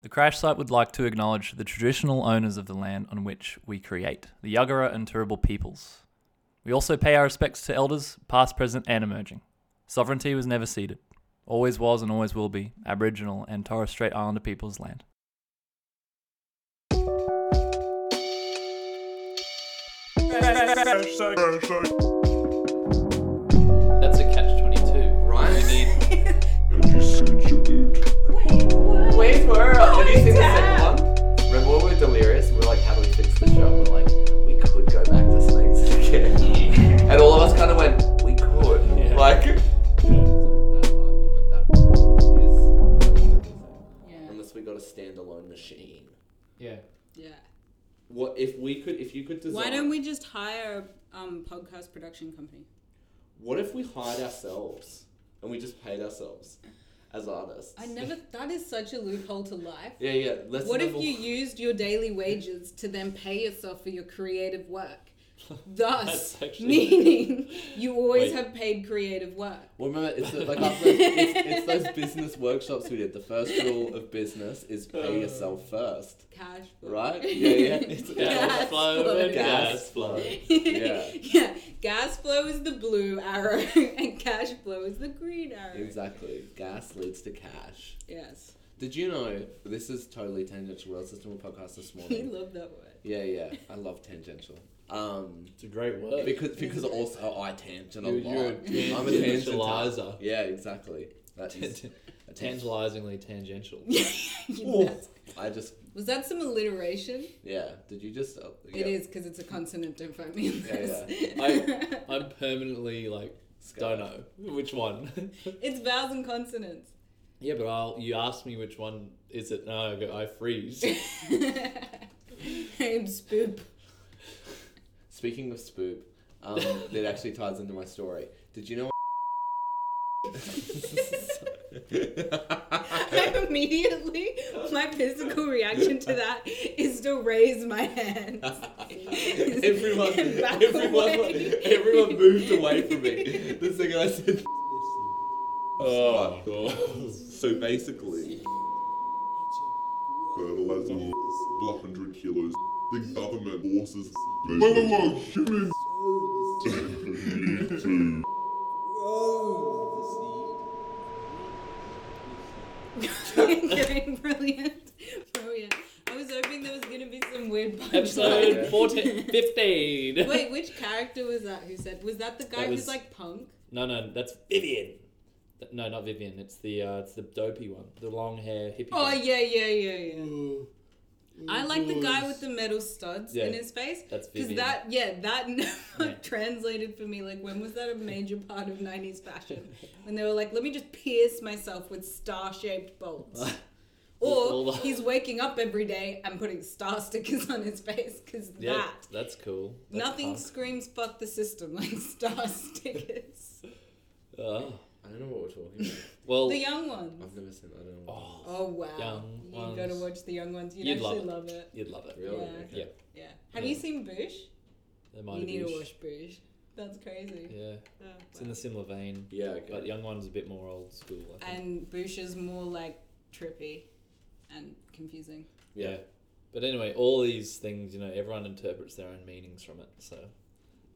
The crash site would like to acknowledge the traditional owners of the land on which we create, the Yuggera and Turrbal peoples. We also pay our respects to elders, past, present, and emerging. Sovereignty was never ceded, always was and always will be Aboriginal and Torres Strait Islander people's land. That's a catch 22. Right? We need Wayne's World. Have you seen the second one? Remember when we were delirious? We were like, how do we fix the show? We're like, we could go back to snakes again. and all of us kind of went, we could. Yeah. Like, that argument that is Yeah. unless we got a standalone machine. yeah. Yeah. What if we could? If you could design? Why don't we just hire a um, podcast production company? What if we hired ourselves and we just paid ourselves as artists? I never. That is such a loophole to life. Yeah, yeah. Let's What if level- you used your daily wages to then pay yourself for your creative work? Thus, meaning you always Wait. have paid creative work. Well, remember, it's the, like after, it's, it's those business workshops we did. The first rule of business is pay oh. yourself first, Cash flow. right? Yeah, yeah. It's Gas flow and gas flow. yeah. Yeah. Gas flow is the blue arrow and cash flow is the green arrow. Exactly. Gas leads to cash. Yes. Did you know this is totally tangential? We were listening to a podcast this We morning. love that word. Yeah, yeah. I love tangential. Um, It's a great word. because because also I tangent a lot. you're a tan- I'm a tangentializer. tangentializer. Yeah, exactly. That is. a tan- Tantalizingly tangential. You- that's- I just Was that some alliteration? yeah. Did you just? Uh, yeah. is because it's a consonant. Don't find me in Yeah, this. I, I'm permanently like don't know which one. it's vowels and consonants. yeah, but I'll you ask me which one is it? No, I, go, I freeze. I'm spoop. Speaking of spoop, um, that actually ties into my story. Did you know? I immediately, my physical reaction to that is to raise my hands. everyone, everyone, away. everyone moved away from me. The second I said, Oh, oh God. So basically, fertilizer, 100 kilos, the government forces. Whoa, whoa, whoa, humans! need to. Getting brilliant. Brilliant. I was hoping there was going to be some weird punchline. Episode 14, 15. Wait, which character was that who said? Was that the guy That who's was- like punk? No, no, that's Vivian. Th- No, not Vivian. It's the uh, it's the dopey one, the long hair hippie. Oh, guy. yeah, yeah, yeah, yeah. I like the guy with the metal studs Yeah, in his face. That's Because Vivian. that, yeah, that never Yeah. translated for me. Like, when was that a major part of 90s fashion? When they were like, let me just pierce myself with star shaped bolts. All Or he's waking up every day and putting star stickers on his face. Because yeah, that, that's cool. That's nothing punk. screams fuck the system like star stickers. Oh. I don't know what we're talking about. Well, The young ones. I've never seen. I don't know. oh, Oh, wow. Young you gotta watch the young ones. You'd, You'd love actually it. love it. you'd love it. Really? Yeah. Okay. Yeah, Yeah. Have Yeah. you seen Boosh? the You Mighty need to Boosh. watch Boosh. That's crazy. Yeah, Oh, it's in the similar vein, Yeah. Okay. but Young One's a bit more old school. I think. And Boosh is more like trippy and confusing. yeah. yeah. But anyway, all these things, you know, everyone interprets their own meanings from it. So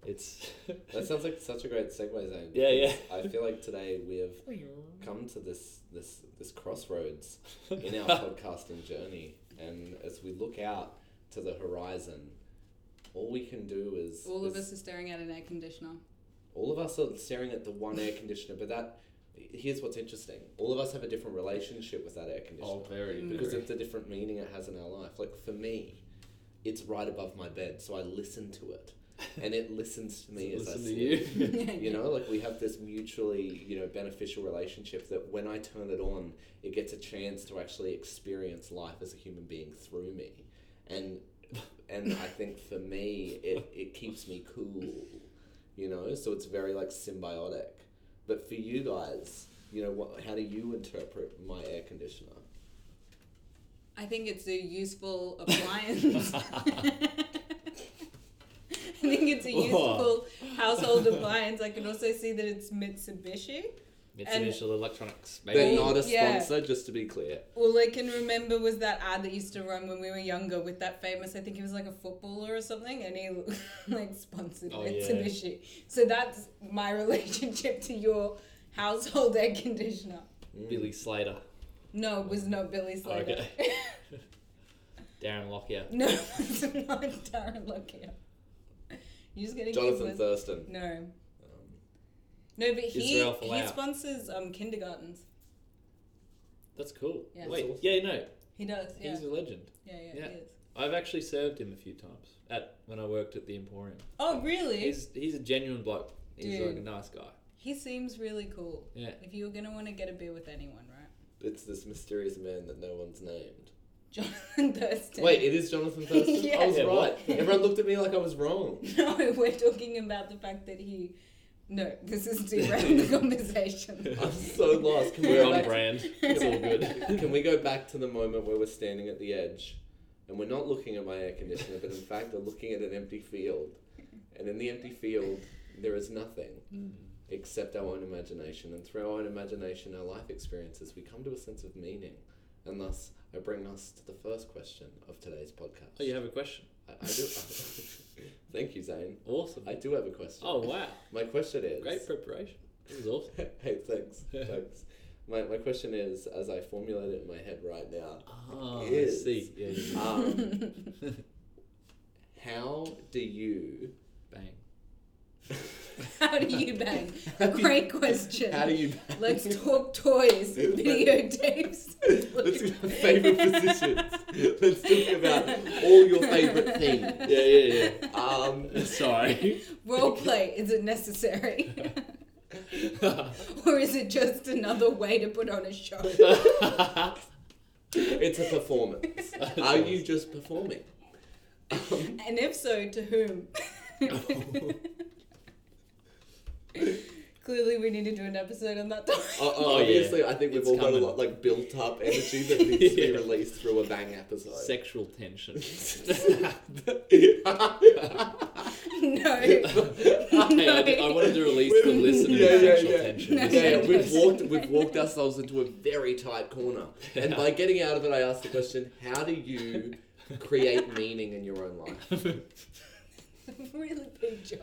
it's That sounds like such a great segue, Zane. Yeah, yeah. I feel like today we have come to this this this crossroads in our podcasting journey, and as we look out to the horizon, all we can do is All of is- us are staring at an air conditioner. all of us are staring at the one air conditioner, but that here's what's interesting. All of us have a different relationship with that air conditioner oh, very, Mm. because very. of the different meaning it has in our life. Like for me, it's right above my bed, so I listen to it, and it listens to me as I Listen sleep. you. you know like we have this mutually you know beneficial relationship that when i turn it on it gets a chance to actually experience life as a human being through me and and i think for me it, it keeps me cool you know so it's very like symbiotic but for you guys you know what how do you interpret my air conditioner I think it's a useful appliance. I think it's a useful household appliance. I can also see that it's Mitsubishi. And- Mitsubishi Electronics. They're Maybe. Not a yeah. sponsor, just to be clear. All I can remember was that ad that used to run when we were younger with that famous, I think he was like a footballer or something, and he like sponsored Oh, yeah. Mitsubishi. So that's my relationship to your household air conditioner. Mm. Billy Slater. No, it was not Billy Slater. Okay. Darren Lockyer. no, it was not Darren Lockyer. You're just gonna Johnathan Thurston. No. No, but he Israel he sponsors um kindergartens. That's cool. Yeah. Wait, That's yeah, no, He does. Yeah. he's a legend. yeah, yeah, yeah. he is. I've actually served him a few times at when I worked at the Emporium. Oh, really? He's he's a genuine bloke. He's like a Dude. nice guy. he seems really cool. Yeah. If you were gonna want to get a beer with anyone, right? it's this mysterious man that no one's named. Johnathan Thurston. Wait, it is Johnathan Thurston? I was Yeah. Yeah, right. what? Everyone looked at me like I was wrong. No, we're talking about the fact that he. No, this is derailing the conversation. I'm so lost. Can we, We're go on back, brand. It's all good. can we go back to the moment where we're standing at the edge and we're not looking at my air conditioner, but in fact we're looking at an empty field. And in the empty field, there is nothing mm. except our own imagination. And through our own imagination, our life experiences, we come to a sense of meaning. And thus, I bring us to the first question of today's podcast. Oh, you have a question? I, I do. Thank you, Zane. Awesome. I do have a question. Oh wow, My question is. great preparation. It was awesome. hey, thanks. thanks. My, my question is, as I formulate it in my head right now, Oh, I Is. see. Yeah, yeah, yeah. um, how do you Bang. How do you bang? How do you- Great question. How do you? Let's talk toys, videotapes. Let's go favorite positions. Let's talk about all your favorite things. Yeah, yeah, yeah. Um. Sorry. Role play, is it necessary? or is it just another way to put on a show? it's a performance. Are you just performing? Um, And if so, to whom? Clearly, we need to do an episode on that topic. o- Oh, yeah. obviously, I think we've It's all got a coming. lot like built up energy that needs to be Yeah. released through a bang episode. Sexual tension. no. Hey, I, did- I wanted to release the listener Yeah, yeah, sexual yeah. tension. No. yeah, yeah, we've walked we've walked ourselves into a very tight corner. And by getting out of it I asked the question, how do you create meaning in your own life? really big jump.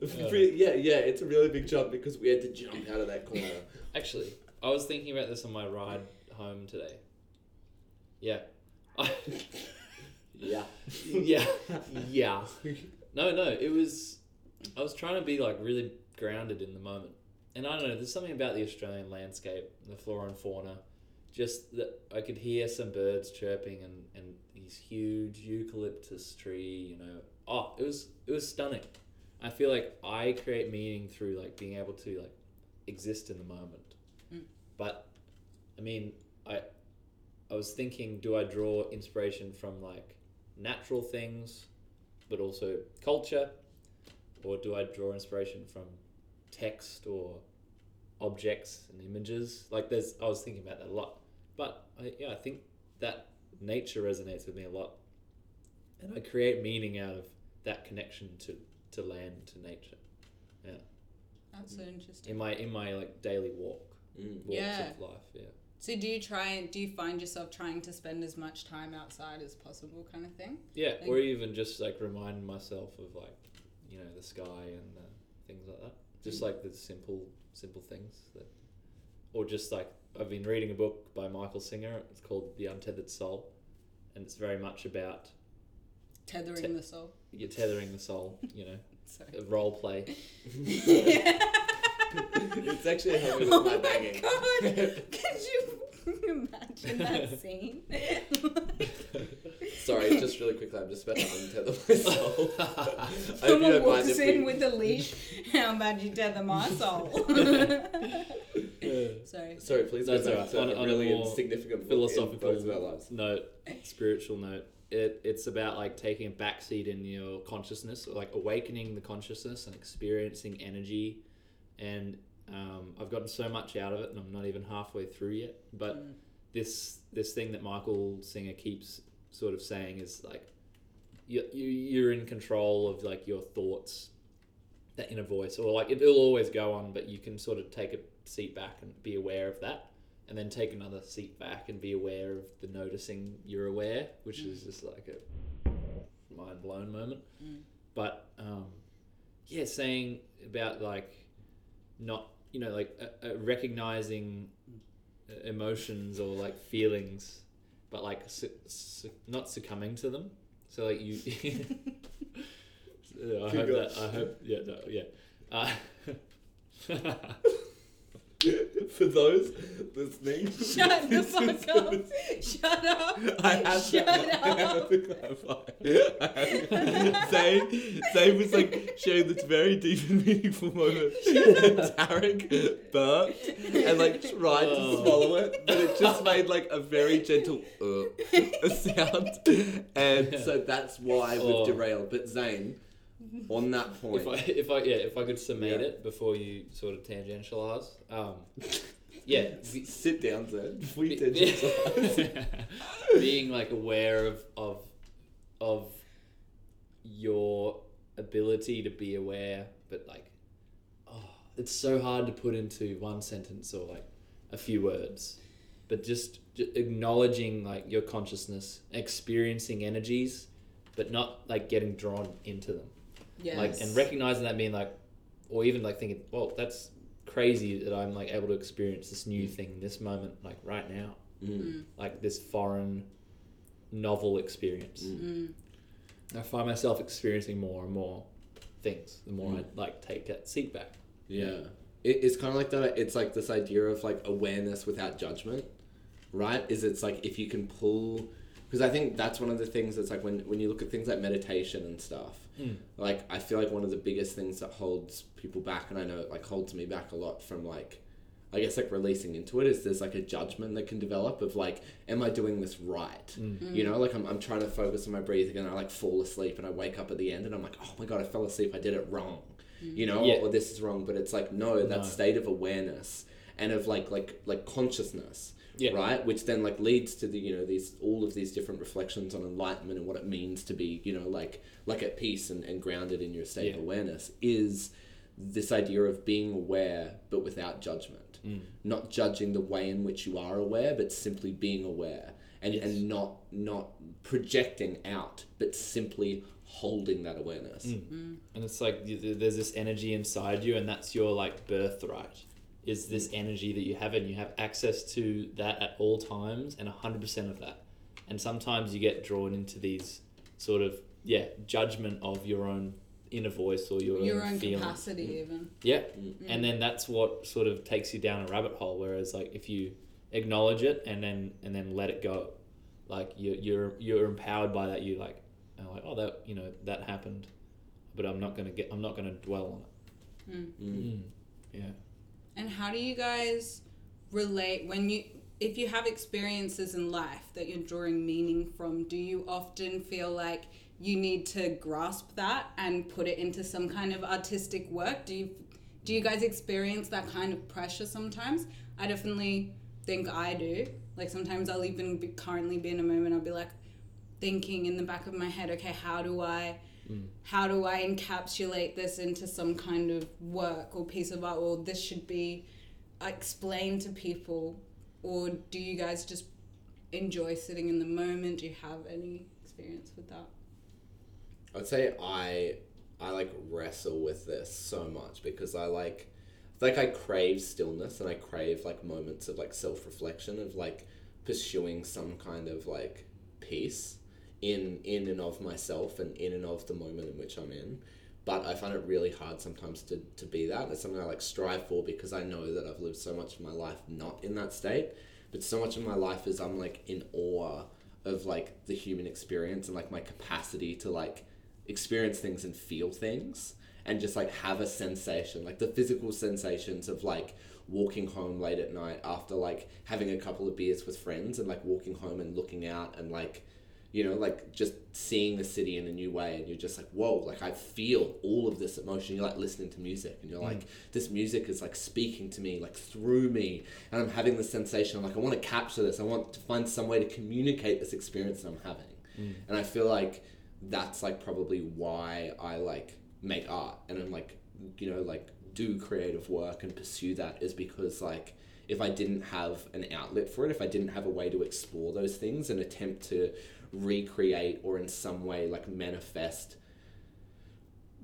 Re- yeah, yeah, it's a really big jump because we had to jump out of that corner. Actually, I was thinking about this on my ride home today. Yeah. Yeah. yeah. Yeah. No, no, it was. I was trying to be like really grounded in the moment. And I don't know, there's something about the Australian landscape, the flora and fauna, just that I could hear some birds chirping and, and these huge eucalyptus tree, you know. Oh, it was it was stunning. I feel like I create meaning through like being able to like exist in the moment. Mm. But I mean, I I was thinking, do I draw inspiration from like natural things, but also culture, or do I draw inspiration from text or objects and images? Like, there's I was thinking about that a lot, but I, yeah, I think that nature resonates with me a lot, and I create meaning out of that connection to to land to nature Yeah. That's so interesting. in my in my like daily walk Mm. walks Yeah. of life. Yeah. So do you try and do you find yourself trying to spend as much time outside as possible, kind of thing? Yeah, Like- or even just like remind myself of like, you know, the sky and uh, things like that. Just like the simple, simple things that, or just like I've been reading a book by Michael Singer. It's called The Untethered Soul, and it's very much about Tethering Te- the soul. You're tethering the soul. You know, Sorry. a role play. it's actually helping with Oh my my banging. god! Could you imagine that scene? Sorry, just really quickly, I'm just about to untether myself. I hope you Someone don't mind walks if in we- with a leash. How about you tether my soul? Sorry. Sorry, please That's go back alright. to On- a on a really more insignificant book philosophical in both of our lives. note, spiritual note. It, it's about like taking a backseat in your consciousness, like awakening the consciousness and experiencing energy. And um, I've gotten so much out of it, and I'm not even halfway through yet. But Mm. this this thing that Michael Singer keeps sort of saying is like you, you you're in control of like your thoughts, that inner voice, or like it'll always go on, but you can sort of take a seat back and be aware of that, and then take another seat back and be aware of the noticing you're aware, which is just like a mind blown moment. But um, yeah, saying about like not you know like uh, uh, recognizing uh, emotions or like feelings, but like su- su- not succumbing to them. So like you. I hope that I hope yeah no, yeah. Uh, For those listening, Shut the fuck up. Shut up. I have Shut to, I have to clarify. Zane, Zane was like sharing this very deep and meaningful moment. And Tarek burped and like tried to Oh. swallow it, but it just made like a very gentle uh, sound. And so that's why we've Oh. derailed. But Zane, on that point, if I if I yeah if I could summate Yeah. it before you sort of tangentialize, um, yeah, sit down, Zane, before you be- tangentialize. being like aware of of of your ability to be aware, but like, oh, it's so hard to put into one sentence or like a few words, but just, ju- acknowledging like your consciousness, experiencing energies, but not like getting drawn into them Yes. like and recognizing that being like or even like thinking well that's crazy that i'm like able to experience this new thing this moment like right now Mm. like this foreign novel experience Mm. i find myself experiencing more and more things the more Mm. i like take that seat back Yeah. It, it's kind of like that. It's like this idea of like awareness without judgment, right? Is it's like if you can pull, because I think that's one of the things that's like when, when you look at things like meditation and stuff, Mm. like I feel like one of the biggest things that holds people back, and I know it like holds me back a lot from like, I guess like releasing into it is there's like a judgment that can develop of like, am I doing this right? Mm. You know, like I'm, I'm trying to focus on my breathing and I like fall asleep and I wake up at the end and I'm like, oh my god, I fell asleep, I did it wrong. You know, Yeah. or this is wrong, but it's like no, that No. state of awareness and of like like like consciousness, Yeah. right? Which then like leads to the you know these all of these different reflections on enlightenment and what it means to be you know like like at peace and, and grounded in your state of awareness is this idea of being aware but without judgment, Mm. not judging the way in which you are aware, but simply being aware and Yes. and not not projecting out, but simply holding that awareness. Mm. and it's like there's this energy inside you and that's your like birthright is this energy that you have and you have access to that at all times and 100% of that and sometimes you get drawn into these sort of yeah judgment of your own inner voice or your, Your own, own feelings capacity, even. yeah Mm. and then that's what sort of takes you down a rabbit hole whereas like if you acknowledge it and then and then let it go like you're you're, you're empowered by that you like are like oh that you know that happened but i'm not gonna get i'm not gonna dwell on it Mm. Mm. yeah And how do you guys relate when you if you have experiences in life that you're drawing meaning from, do you often feel like you need to grasp that and put it into some kind of artistic work? Do you do you guys experience that kind of pressure sometimes? I definitely think I do. Like sometimes I'll even be, currently be in a moment I'll be like thinking in the back of my head, okay, how do I how do I encapsulate this into some kind of work or piece of art or this should be explained to people or do you guys just enjoy sitting in the moment? Do you have any experience with that? I'd say I I like wrestle with this so much because I like like I crave stillness and I crave like moments of like self reflection of like pursuing some kind of like peace in in and of myself and in and of the moment in which I'm in. But I find it really hard sometimes to, to be that. It's something I like strive for because I know that I've lived so much of my life not in that state. But so much of my life is I'm like in awe of like the human experience and like my capacity to like experience things and feel things and just like have a sensation like the physical sensations of like walking home late at night after like having a couple of beers with friends and like walking home and looking out and like you know like just seeing the city in a new way and you're just like whoa like i feel all of this emotion. You're like listening to music and you're mm. like this music is like speaking to me like through me and i'm having this sensation I'm like i want to capture this. I want to find some way to communicate this experience that i'm having. Mm. And i feel like that's like probably why i like make art and i'm like you know like do creative work and pursue that is because like if I didn't have an outlet for it, if I didn't have a way to explore those things and attempt to recreate or in some way like manifest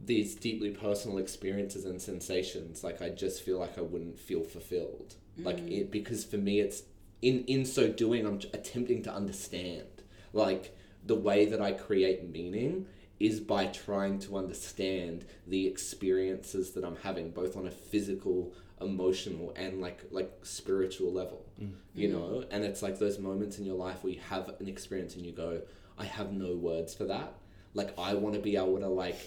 these deeply personal experiences and sensations, like I just feel like I wouldn't feel fulfilled. Like mm. it because for me it's in in so doing I'm attempting to understand. Like the way that I create meaning is by trying to understand the experiences that I'm having both on a physical, emotional and like like spiritual level. Mm. You know? And it's like those moments in your life where you have an experience and you go, I have no words for that. Like I want to be able to like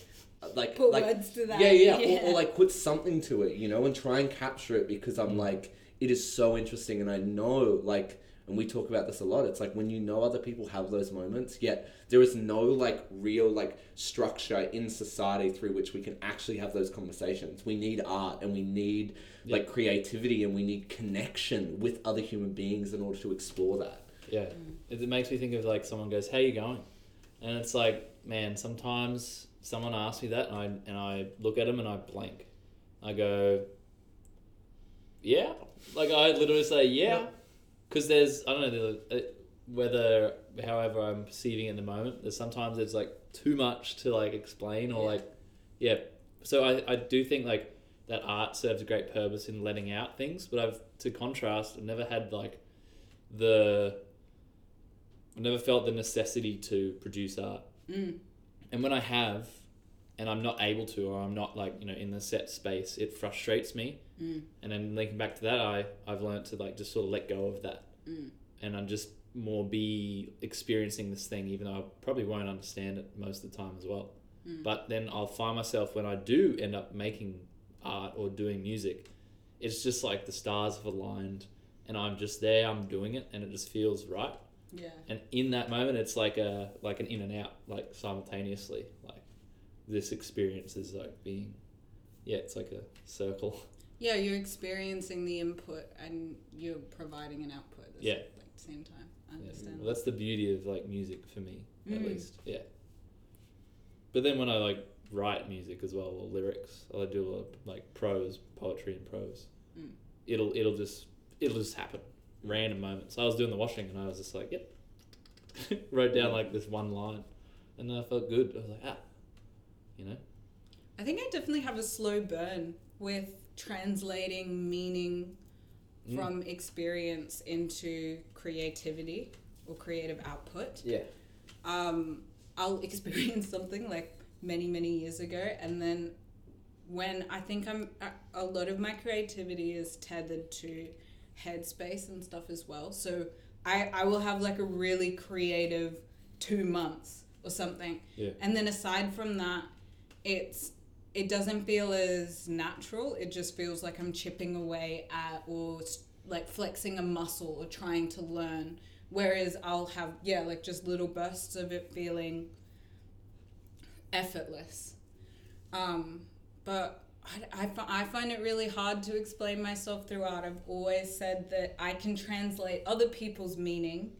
uh, like Put like words to that. yeah, yeah, Yeah. Or, or like put something to it, you know, and try and capture it because I'm mm. like, it is so interesting, and I know, like, and we talk about this a lot. It's like when you know other people have those moments, yet there is no like real like structure in society through which we can actually have those conversations. We need art, and we need like creativity, and we need connection with other human beings in order to explore that. Yeah, it, it makes me think of like someone goes, "How you going?" And it's like, man, sometimes someone asks me that, and I and I look at them and I blank. I go, "Yeah," like I literally say, "Yeah," because there's I don't know the, uh, whether however I'm perceiving it in the moment. There's sometimes it's like too much to like explain or Yeah. like, yeah. So I I do think like that art serves a great purpose in letting out things, but I've to contrast, I've never had like the I've never felt the necessity to produce art. Mm. And when I have, and I'm not able to, or I'm not like you know in the set space, it frustrates me. Mm. And then linking back to that, I I've learned to like just sort of let go of that, Mm. and I'm just more be experiencing this thing, even though I probably won't understand it most of the time as well. Mm. But then I'll find myself when I do end up making art or doing music, it's just like the stars have aligned, and I'm just there, I'm doing it, and it just feels right Yeah. and in that moment it's like a like an in and out like simultaneously like this experience is like being yeah it's like a circle Yeah, you're experiencing the input and you're providing an output at the Yeah. like, same time. I yeah. understand. well, that's the beauty of like music for me at Mm. least yeah but then when i like write music as well or lyrics. I do a lot of, like prose poetry and prose. Mm. it'll it'll just it'll just happen. Random moments. I was doing the washing and i was just like yep. Wrote down like this one line. And then i felt good. I was like ah you know? I think I definitely have a slow burn with translating meaning Mm. from experience into creativity or creative output. yeah. Um, I'll experience something like many, many years ago, and then when I think I'm a- lot of my creativity is tethered to headspace and stuff as well. So I, I will have like a really creative two months or something. Yeah. And then aside from that, it's it doesn't feel as natural. It just feels like I'm chipping away at or like flexing a muscle or trying to learn. Whereas I'll have, yeah, like just little bursts of it feeling effortless. Um, but I, I, I find it really hard to explain myself through art. I've always said that I can translate other people's meaning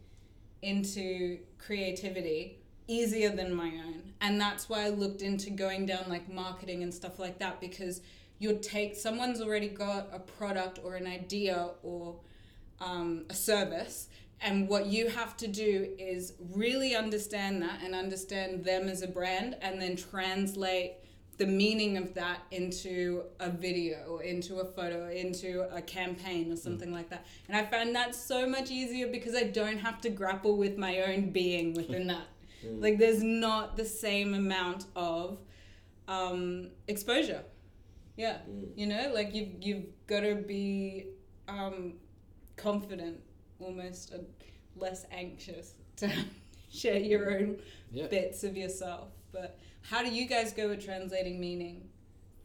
into creativity easier than my own. And that's why I looked into going down like marketing and stuff like that because you'd take someone's already got a product or an idea or um, a service. And what you have to do is really understand that and understand them as a brand and then translate the meaning of that into a video into a photo, into a campaign or something like that. And I found that so much easier because I don't have to grapple with my own being within that. Like there's not the same amount of um, exposure. Yeah, you know, like you've you've got to be um, confident, almost uh, less anxious to share your own Yeah. bits of yourself. But how do you guys go with translating meaning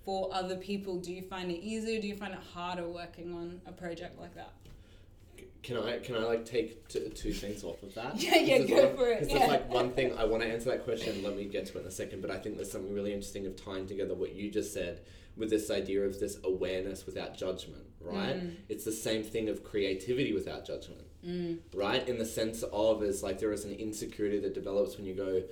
for other people? Do you find it easier? Do you find it harder working on a project like that? Can I can I like take t- two things off of that? Yeah, yeah, Because go one- for it, 'cause yeah. there's like one thing I want to answer that question. Let me get to it in a second. But I think there's something really interesting of tying together what you just said with this idea of this awareness without judgment, right? Mm. It's the same thing of creativity without judgment, Mm. right? In the sense of is like there is an insecurity that develops when you go,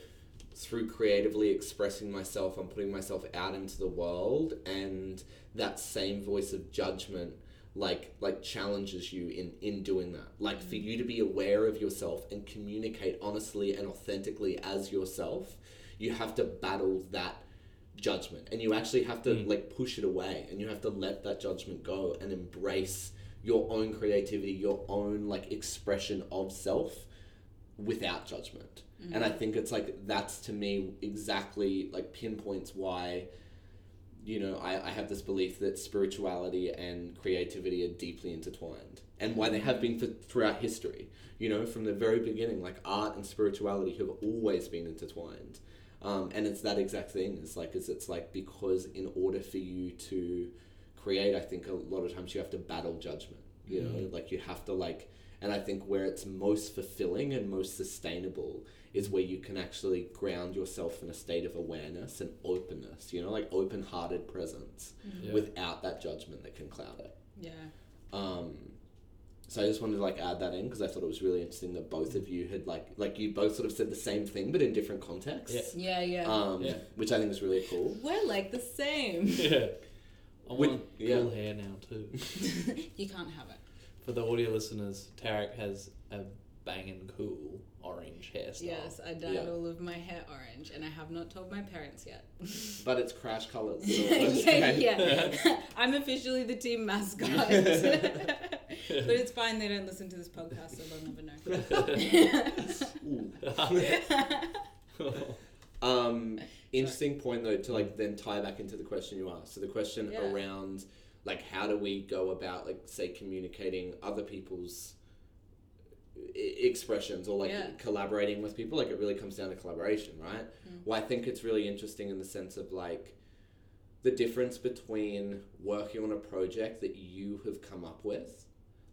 through creatively expressing myself, I'm putting myself out into the world, and that same voice of judgment like like challenges you in in doing that like for you to be aware of yourself and communicate honestly and authentically as yourself you have to battle that judgment and you actually have to hmm. like push it away and you have to let that judgment go and embrace your own creativity your own like expression of self without judgment. Mm-hmm. And i think it's like that's to me exactly like pinpoints why you know I, I have this belief that spirituality and creativity are deeply intertwined and why they have been for, throughout history. You know from the very beginning like art and spirituality have always been intertwined um, and it's that exact thing. It's like is it's like because in order for you to create i think a lot of times you have to battle judgment you know? Like you have to like and i think where it's most fulfilling and most sustainable is where you can actually ground yourself in a state of awareness and openness you know? Like open-hearted presence Yeah. without that judgment that can cloud it. Yeah. um, so I just wanted to like add that in because I thought it was really interesting that both of you had like like you both sort of said the same thing but in different contexts. Yeah, yeah. yeah. Um, Yeah. which I think is really cool. We're like the same. Yeah. I With- want yeah. cool hair now too. you can't have it. For the audio listeners, Tarek has a banging cool orange hairstyle. Yes, I dyed Yeah. all of my hair orange, and I have not told my parents yet. But it's crash colors. So yeah, yeah. I'm officially the team mascot. but it's fine, they don't listen to this podcast, so they'll never know. Um, interesting point though to like then tie back into the question you asked. So the question Yeah. around like how do we go about like say communicating other people's expressions or like Yeah. collaborating with people like it really comes down to collaboration right Mm. well i think it's really interesting in the sense of like the difference between working on a project that you have come up with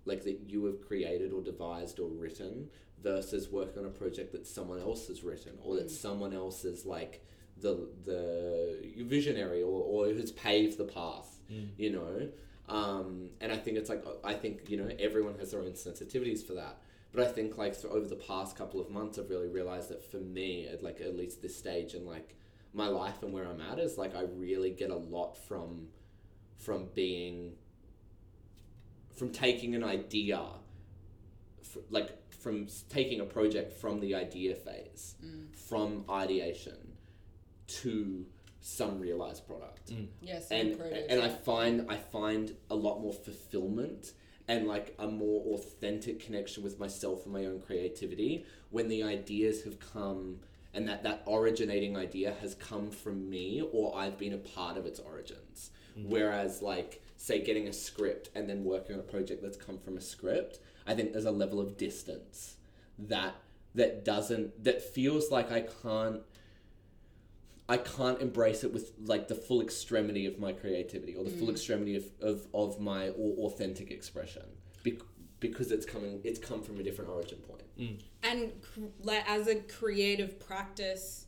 like that you have created or devised or written versus working on a project that someone else has written or that Mm. someone else is like the the visionary or, or who's paved the path Mm. you know um, and i think it's like i think you know everyone has their own sensitivities for that but i think like so over the past couple of months i've really realized that for me at like at least this stage in like my life and where i'm at is like i really get a lot from from being from taking an idea fr- like from taking a project from the idea phase Mm. from ideation to some realized product. Yes, same and and I find I find a lot more fulfillment and like a more authentic connection with myself and my own creativity when the ideas have come and that that originating idea has come from me or I've been a part of its origins. Mm-hmm. Whereas like say getting a script and then working on a project that's come from a script, I think there's a level of distance that that doesn't that feels like I can't I can't embrace it with like the full extremity of my creativity or the full extremity of, of, of my au- authentic expression Bec- because it's coming it's come from a different origin point. and like as a creative practice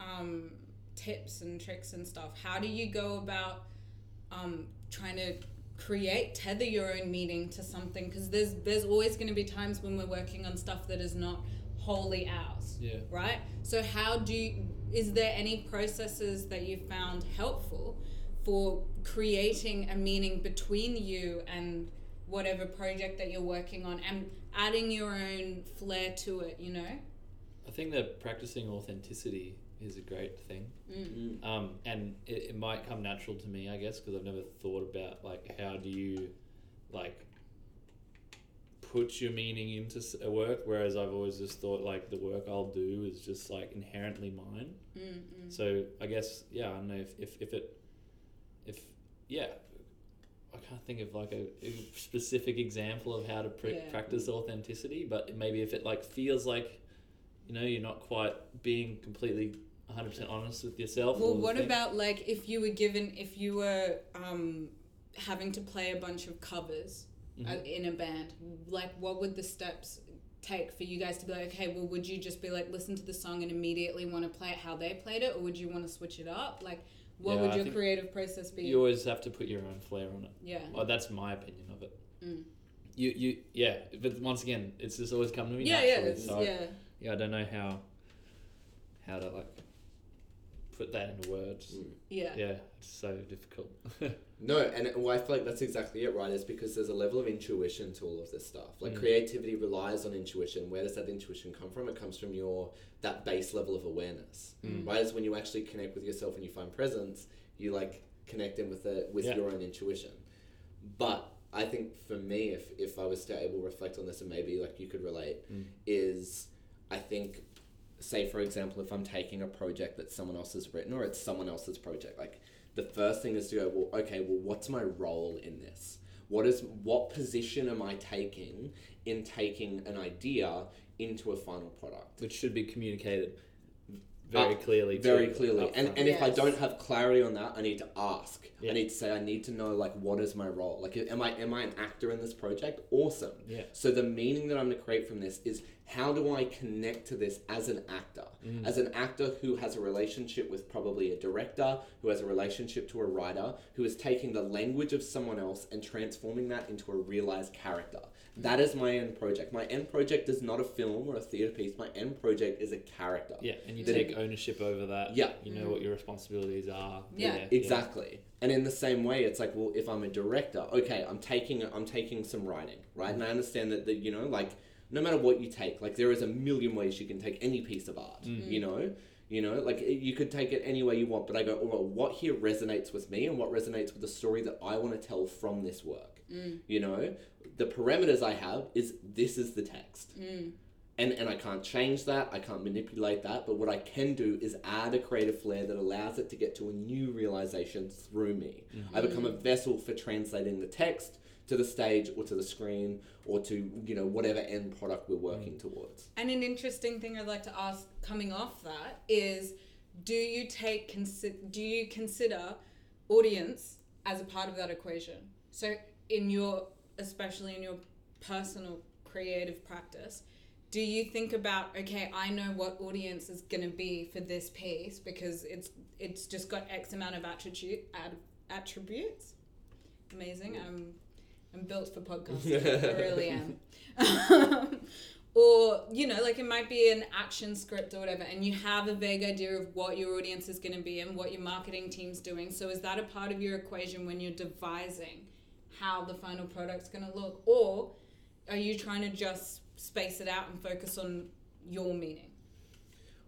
um, tips and tricks and stuff how do you go about um, trying to create tether your own meaning to something because there's there's always going to be times when we're working on stuff that is not wholly ours Yeah. right so how do you is there any processes that you found helpful for creating a meaning between you and whatever project that you're working on and adding your own flair to it you know I think that practicing authenticity is a great thing. Mm. Um, and it, it might come natural to me, I guess, because I've never thought about like how do you like put your meaning into a work, whereas I've always just thought like the work I'll do is just like inherently mine. Mm-mm. So I guess yeah, I don't know if, if, if it if yeah, I can't think of like a, a specific example of how to pr- Yeah. practice authenticity, but maybe if it like feels like you know you're not quite being completely 100% honest with yourself. well what thing. about like if you were given if you were um, having to play a bunch of covers Mhm. in a band like what would the steps take for you guys to be like okay well would you just be like listen to the song and immediately want to play it how they played it or would you want to switch it up like what Yeah, would your creative process be you always have to put your own flair on it. yeah Well, that's my opinion of it. Mm. You you yeah, but once again, it's just always come to me yeah yeah naturally. it's, so I- yeah yeah, I don't know how how to like put that into words. Mm. Yeah. Yeah, it's so difficult. No, and it- well, I feel like that's exactly it, right? Is because there's a level of intuition to all of this stuff. Like Mm. creativity relies on intuition. Where does that intuition come from? It comes from your that base level of awareness, Mm. right? Is when you actually connect with yourself and you find presence, you like connect in with the with Yeah. your own intuition. But I think for me, if if I was to able to reflect on this, and maybe like you could relate, Mm. is I think, say for example, if I'm taking a project that someone else has written or it's someone else's project, like the first thing is to go, well, okay, well, what's my role in this? What is what position am I taking in taking an idea into a final product? Which should be communicated very Uh, clearly. Very clearly, and upfront. and if I don't have clarity on that, I need to ask. Yeah. I need to say, I need to know like what is my role? Like, am I am I an actor in this project? Awesome. Yeah. So the meaning that I'm going to create from this is how do I connect to this as an actor? Mm. As an actor who has a relationship with probably a director, who has a relationship to a writer, who is taking the language of someone else and transforming that into a realized character. That is my end project. My end project is not a film or a theater piece. My end project is a character. Yeah, and you That- take ownership over that. Yeah. You know what your responsibilities are. Yeah. there, Exactly. And in the same way, it's like, well, if I'm a director, okay, I'm taking I'm taking some writing, right? And I understand that, that you know, like no matter what you take, like there is a million ways you can take any piece of art. Mm. You know, you know, like you could take it any way you want. But I go, all right, what here resonates with me, and what resonates with the story that I want to tell from this work. Mm. You know, the parameters I have is this is the text mm. and and I can't change that. I can't manipulate that. But what I can do is add a creative flair that allows it to get to a new realization through me. I mm. become a vessel for translating the text to the stage or to the screen or to you know whatever end product we're working towards. And an interesting thing I'd like to ask coming off that is do you take consi- do you consider audience as a part of that equation? So in your especially in your personal creative practice, do you think about okay, I know what audience is going to be for this piece because it's it's just got X amount of attribute ad, attributes. Amazing. I'm I'm built for podcasting. I really am. Or you know like it might be an action script or whatever and you have a vague idea of what your audience is going to be and what your marketing team's doing so is that a part of your equation when you're devising how the final product's going to look or are you trying to just space it out and focus on your meaning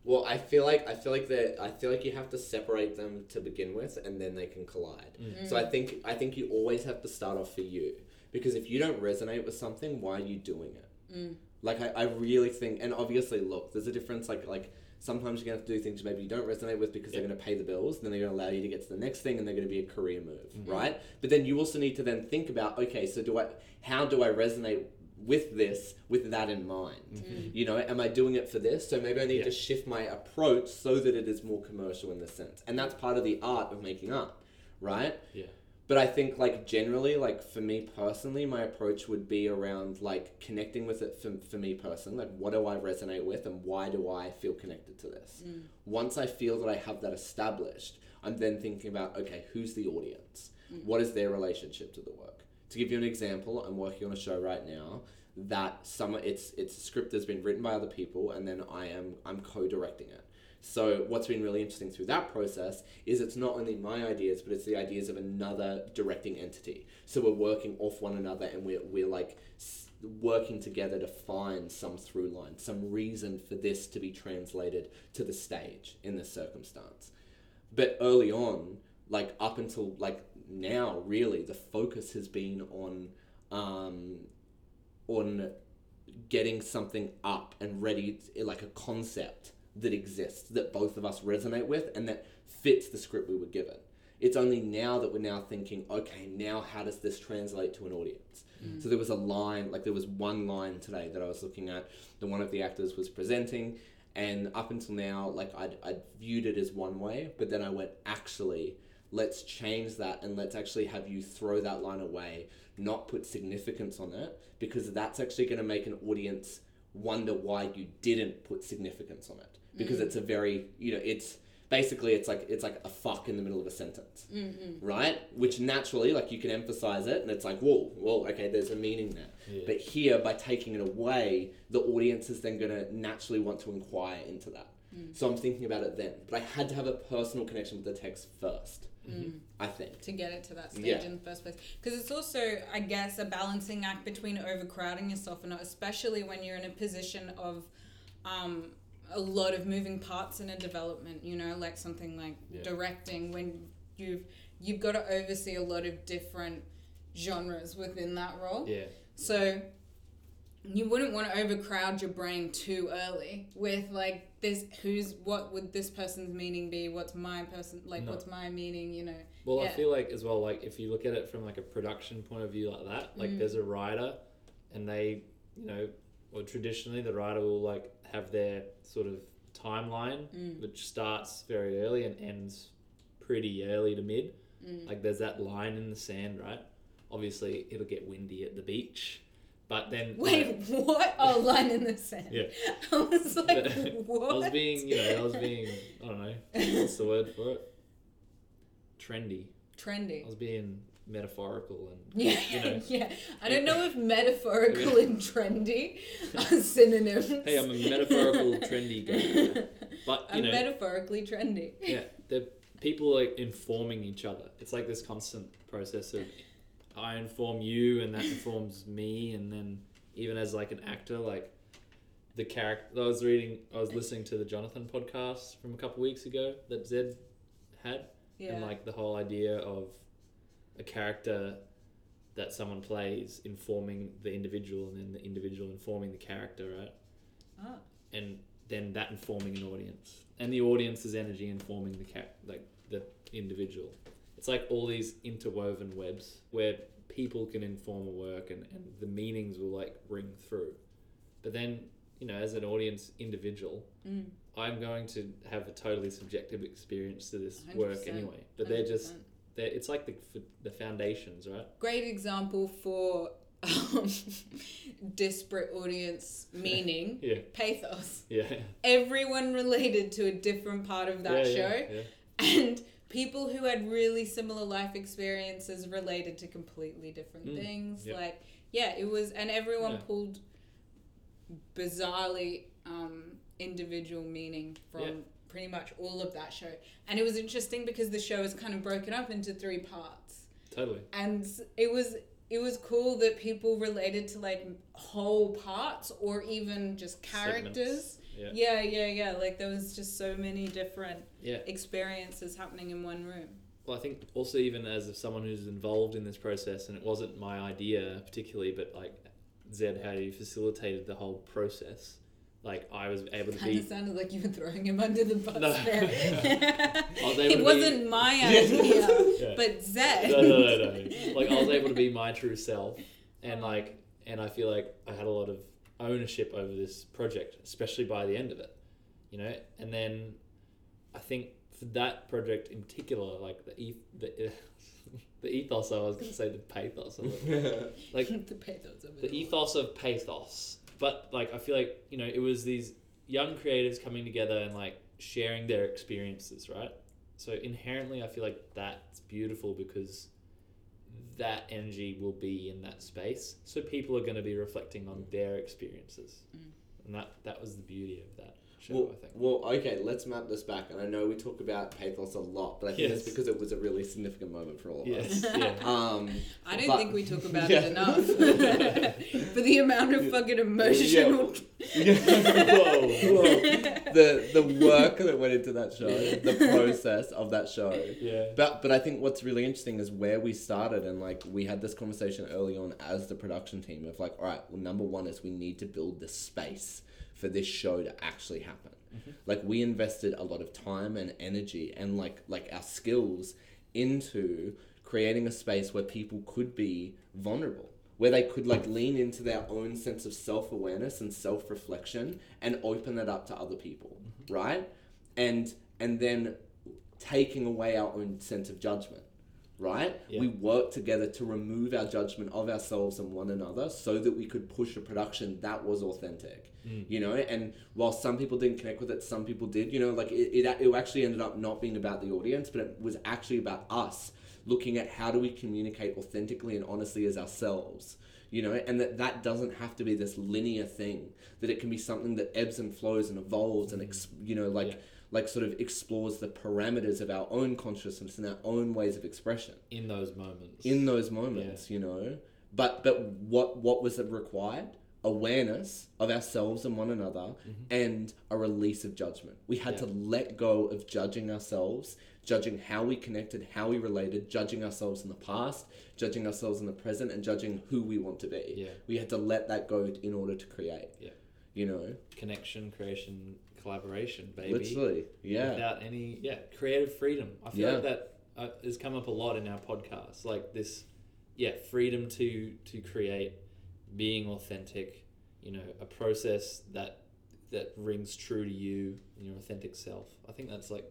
Well, I feel like I feel like that I feel like you have to separate them to begin with, and then they can collide. Mm. Mm. So I think I think you always have to start off for you because if you don't resonate with something, why are you doing it? Mm. Like I, I really think, and obviously, look, there's a difference. Like like sometimes you're gonna have to do things maybe you don't resonate with because they're gonna pay the bills, then they're gonna allow you to get to the next thing, and they're gonna be a career move, mm-hmm. right? But then you also need to then think about okay, so do I? How do I resonate? with this with that in mind mm-hmm. you know am i doing it for this so maybe i need Yeah. to shift my approach so that it is more commercial in this sense and that's part of the art of making art right Yeah. But i think like generally like for me personally my approach would be around like connecting with it for, for me personally like what do i resonate with and why do i feel connected to this? Mm. Once i feel that i have that established i'm then thinking about okay who's the audience? Mm. What is their relationship to the work? To give you an example i'm working on a show right now that some it's it's a script that's been written by other people and then i am i'm co-directing it so what's been really interesting through that process is it's not only my ideas, but it's the ideas of another directing entity. So we're working off one another, and we're we're like working together to find some through line, some reason for this to be translated to the stage in this circumstance. But early on, like up until like now, really, the focus has been on um, on getting something up and ready, like a concept that exists that both of us resonate with and that fits the script we were given. It's only now that we're now thinking, okay, now how does this translate to an audience? Mm. So there was a line, like there was one line today that I was looking at that one of the actors was presenting, and up until now, like I'd, I'd viewed it as one way, but then I went, actually, let's change that and let's actually have you throw that line away, not put significance on it, because that's actually going to make an audience wonder why you didn't put significance on it because it's a very you know it's basically it's like it's like a fuck in the middle of a sentence right which naturally like you can emphasize it and it's like whoa whoa okay there's a meaning there Yeah. but here by taking it away the audience is then going to naturally want to inquire into that So I'm thinking about it then. But I had to have a personal connection with the text first, Mm. I think. to get it to that stage Yeah. in the first place. Because it's also, I guess, a balancing act between overcrowding yourself and not, especially when you're in a position of um, a lot of moving parts in a development. You know, like something like Yeah. directing when you've you've got to oversee a lot of different genres within that role. Yeah. So you wouldn't want to overcrowd your brain too early with like this who's what would this person's meaning be what's my person like No. what's my meaning you know Well, I feel like as well, like if you look at it from like a production point of view like that, like Mm. there's a writer, and they, you know, or traditionally the writer will like have their sort of timeline, Mm. which starts very early and ends pretty early to mid. Mm. Like there's that line in the sand, right? Obviously, it'll get windy at the beach, but then wait what oh line in the sand Yeah. i was like what I was being, you know, I was being, I don't know, what's the word for it? Trendy. Trendy. I was being metaphorical and yeah you know. yeah i don't know if metaphorical and trendy are synonyms Hey, I'm a metaphorical trendy guy. But you i'm know, metaphorically trendy yeah, the people like informing each other. It's like this constant process of I inform you, and that informs me, and then even as like an actor, like the character. I was reading, I was listening to the Johnathan podcast from a couple weeks ago that Zed had, yeah and like the whole idea of a character that someone plays informing the individual, and then the individual informing the character, right? Ah. and then that informing an audience and the audience's energy informing the cat like the individual it's like all these interwoven webs where people can inform a work and, and the meanings will like ring through but then you know as an audience individual Mm. i'm going to have a totally subjective experience to this work 100%, anyway but they're just 100%. They're, it's like the, the foundations right? Great example for um, disparate audience meaning yeah. pathos. Yeah. Everyone related to a different part of that yeah, show. yeah, and people who had really similar life experiences related to completely different Mm, things. yep. like yeah it was and everyone pulled bizarrely um, individual meaning from. Pretty much all of that show. And it was interesting because the show is kind of broken up into three parts. Totally. And it was it was cool that people related to like whole parts or even just characters. Yeah. Yeah yeah yeah. Like there was just so many different yeah. experiences happening in one room. Well, I think also even as of someone who's involved in this process, and it wasn't my idea particularly, but like Zed, how you facilitated the whole process. Like I was able to kind be. of sounded like you were throwing him under the bus No. there was able it be- wasn't my idea Yeah. but Zed no, no, no, no. Like I was able to be my true self, and like, and I feel like I had a lot of ownership over this project, especially by the end of it, you know. And then, I think for that project in particular, like the eth- the the ethos, I was going to say the pathos of it, like the pathos of it the ethos of pathos. But like, I feel like you know, it was these young creatives coming together and like sharing their experiences, right? So inherently, I feel like that's beautiful because that energy will be in that space. So people are going to be reflecting on their experiences, Mm. and that that was the beauty of that show. Well, I think. well, okay, let's map this back. And I know we talk about pathos a lot, but I think it's Yes. because it was a really significant moment for all of us. Yeah. Um, I don't but- think we talk about Yeah. it enough for the amount of fucking emotional Whoa, whoa. the the work that went into that show, the process of that show. Yeah. But but I think what's really interesting is where we started and like we had this conversation early on as the production team of like, all right, well number one is we need to build the space for this show to actually happen. Mm-hmm. Like we invested a lot of time and energy and like like our skills into creating a space where people could be vulnerable where they could like lean into their own sense of self-awareness and self-reflection and open that up to other people mm-hmm. right? And and then taking away our own sense of judgment right Yeah. we worked together to remove our judgment of ourselves and one another so that we could push a production that was authentic hmm. you know and while some people didn't connect with it some people did you know like it, it, it actually ended up not being about the audience but it was actually about us looking at how do we communicate authentically and honestly as ourselves you know, and that that doesn't have to be this linear thing. That it can be something that ebbs and flows and evolves and hmm. ex, you know, like Yeah. Like sort of explores the parameters of our own consciousness and our own ways of expression in those moments. in those moments, you know. But but what what was it required? Awareness of ourselves and one another, and a release of judgment. We had Mm-hmm. Yeah. to let go of judging ourselves, judging how we connected, how we related, judging ourselves in the past, judging ourselves in the present, and judging who we want to be. Yeah. We had to let that go in order to create. Yeah. You know, connection, creation, collaboration, baby. literally. Yeah. Without any, yeah, creative freedom. I feel Yeah. like that uh, has come up a lot in our podcast. Like this, yeah, freedom to to create, being authentic. You know, a process that that rings true to you and your authentic self. I think that's like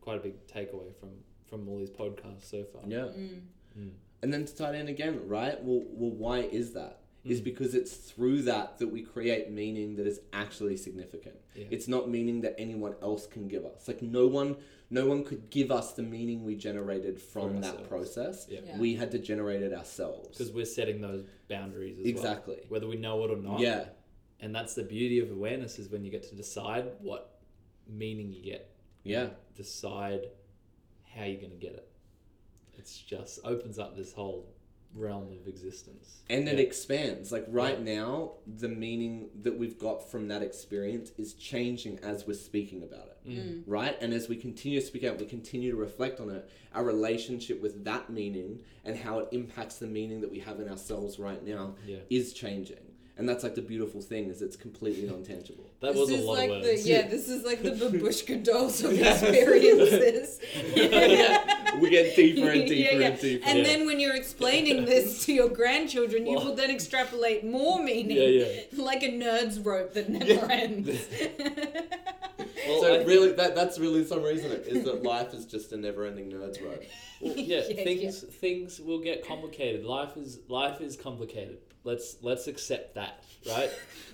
quite a big takeaway from from all these podcasts so far. Yeah. Mm. Mm. And then to tie it in again, right? Well, well, why is that? Is Mm. because it's through that that we create meaning that is actually significant. Yeah. It's not meaning that anyone else can give us. Like no one, no one could give us the meaning we generated from that process. Yeah. Yeah. We had to generate it ourselves. Because we're setting those boundaries as Exactly. well, whether we know it or not. Yeah. And that's the beauty of awareness is when you get to decide what meaning you get. Yeah. Decide how you're going to get it. It's just opens up this whole realm of existence. And it Yeah. expands. Like right now, the meaning that we've got from that experience is changing as we're speaking about it. Mm. right? And as we continue to speak out, we continue to reflect on it, our relationship with that meaning and how it impacts the meaning that we have in ourselves right now Yeah. is changing. And that's like the beautiful thing is it's completely non-tangible. That this was a is lot like of the yeah. This is like the babushka dolls of experiences. we get deeper and deeper Yeah, yeah. and deeper. And Yeah. then when you're explaining this to your grandchildren, you Well- will then extrapolate more meaning, Yeah, yeah. like a nerd's rope that never ends. Well, so I think- really, that that's really some reason it is that life is just a never-ending nerd's rope. Well, yeah, Yeah, things things will get complicated. Life is life is complicated. Let's let's accept that, right?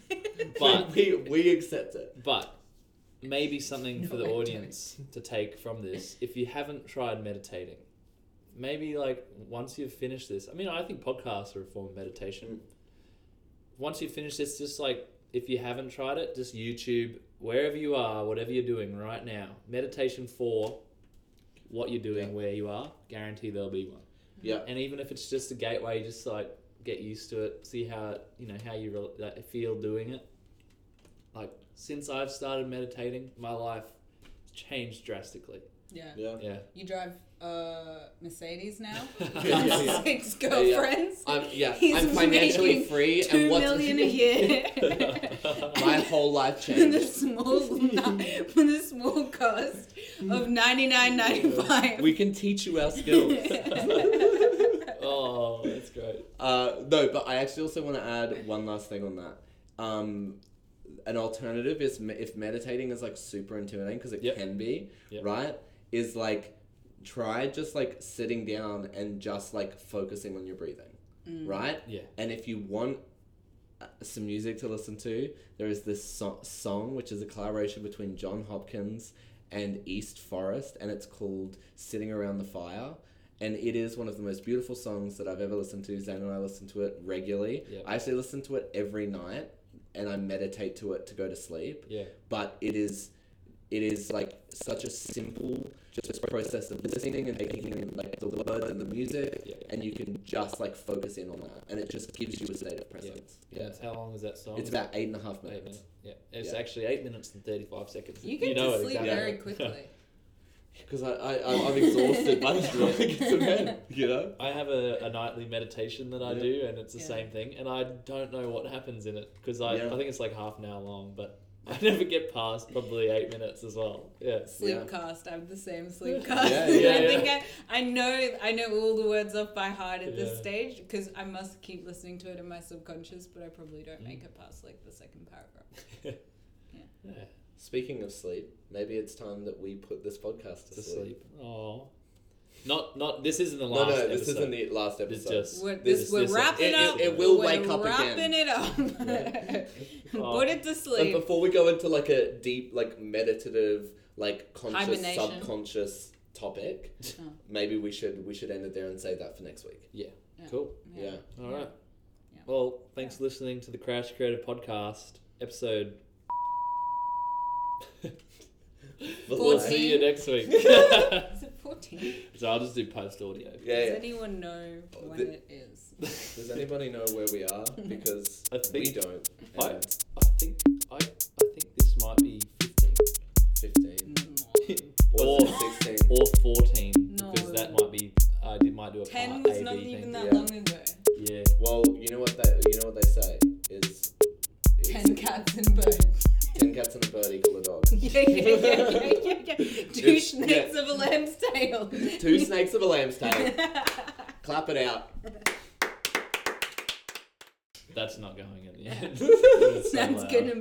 But we we accept it. But maybe something No, for the I don't. audience to take from this, if you haven't tried meditating, maybe like once you've finished this, I mean, I think podcasts are a form of meditation. Mm. Once you finish this, just like if you haven't tried it, just YouTube, wherever you are, whatever you're doing right now, meditation for what you're doing, Yeah. where you are, guarantee there'll be one. Yeah. And even if it's just a gateway, just like get used to it, see how it, you know how you re- like, feel doing it. Like since I've started meditating, my life changed drastically. yeah. Yeah. Yeah. You drive a Mercedes now. Yeah, yeah, yeah. Six yeah. girlfriends. I'm yeah. He's I'm financially making free, Two and what's million a year. my whole life with a changed. small with a small cost of ninety nine ninety five. We can teach you our skills. That's great. Uh, no, but I actually also want to add one last thing on that. Um, an alternative is me- if meditating is like super intimidating because it Yep. can be, Yep. right? Is like try just like sitting down and just like focusing on your breathing, right? Yeah. And if you want uh, some music to listen to, there is this so- song which is a collaboration between Jon Hopkins and East Forest, and it's called "Sitting Around the Fire." And it is one of the most beautiful songs that I've ever listened to. Zane and I listen to it regularly. Yeah. I actually listen to it every night, and I meditate to it to go to sleep. Yeah. But it is, it is like such a simple just process of listening and taking in like the words and the music, Yeah. and you can just like focus in on that, and it just gives you a state of presence. Yeah. That's how long is that song? It's about eight and a half minutes. minutes. Yeah. It's Yeah. actually eight minutes and thirty five seconds. You get know to it sleep exactly. very quickly. Because I, I, I'm I'm exhausted by the time I get to bed, you know? I have a, a nightly meditation that I Yeah. do, and it's the Yeah. same thing. And I don't know what happens in it because I, Yeah. I think it's like half an hour long, but I never get past probably eight minutes as well. Yeah. Sleepcast. I have the same sleepcast. Yeah, yeah, I yeah. think I, I know I know all the words off by heart at this stage because I must keep listening to it in my subconscious, but I probably don't Mm. make it past like the second paragraph. Yeah. Speaking of sleep, maybe it's time that we put this podcast to, To sleep. sleep. Oh. Not not. This isn't the last. no, episode. this isn't the last It's episode. just- We're, This- this, we're this- wrapping it- up. it- it will we're wake up again. wrapping it up. Oh. Put it to sleep. But before we go into like a deep, like meditative, like conscious, subconscious topic, Oh. maybe we should we should end it there and save that for next week. Yeah. Yeah. Cool. Yeah. All right. Yeah. Well, thanks for listening to the Crash Creative Podcast episode. We'll see you next week. Is it 14? so I'll just do post audio. Yeah, Does yeah. anyone know oh, when The- it is? Does anybody know where we are? Because I we think don't. I, And I think I, I think this might be fifteen fifteen or or sixteen. or fourteen No. because that might be I did might do a 10 part was A, not B even thing. that Yeah. long ago. Yeah. Well, you know what they you know what they say is it's 10 cats and birds. ten yeah, yeah, yeah, yeah, yeah, yeah. Two It's- snakes yeah. of a lamb's tail. Two snakes of a lamb's tail. Clap it out. That's not going in the end. That's gonna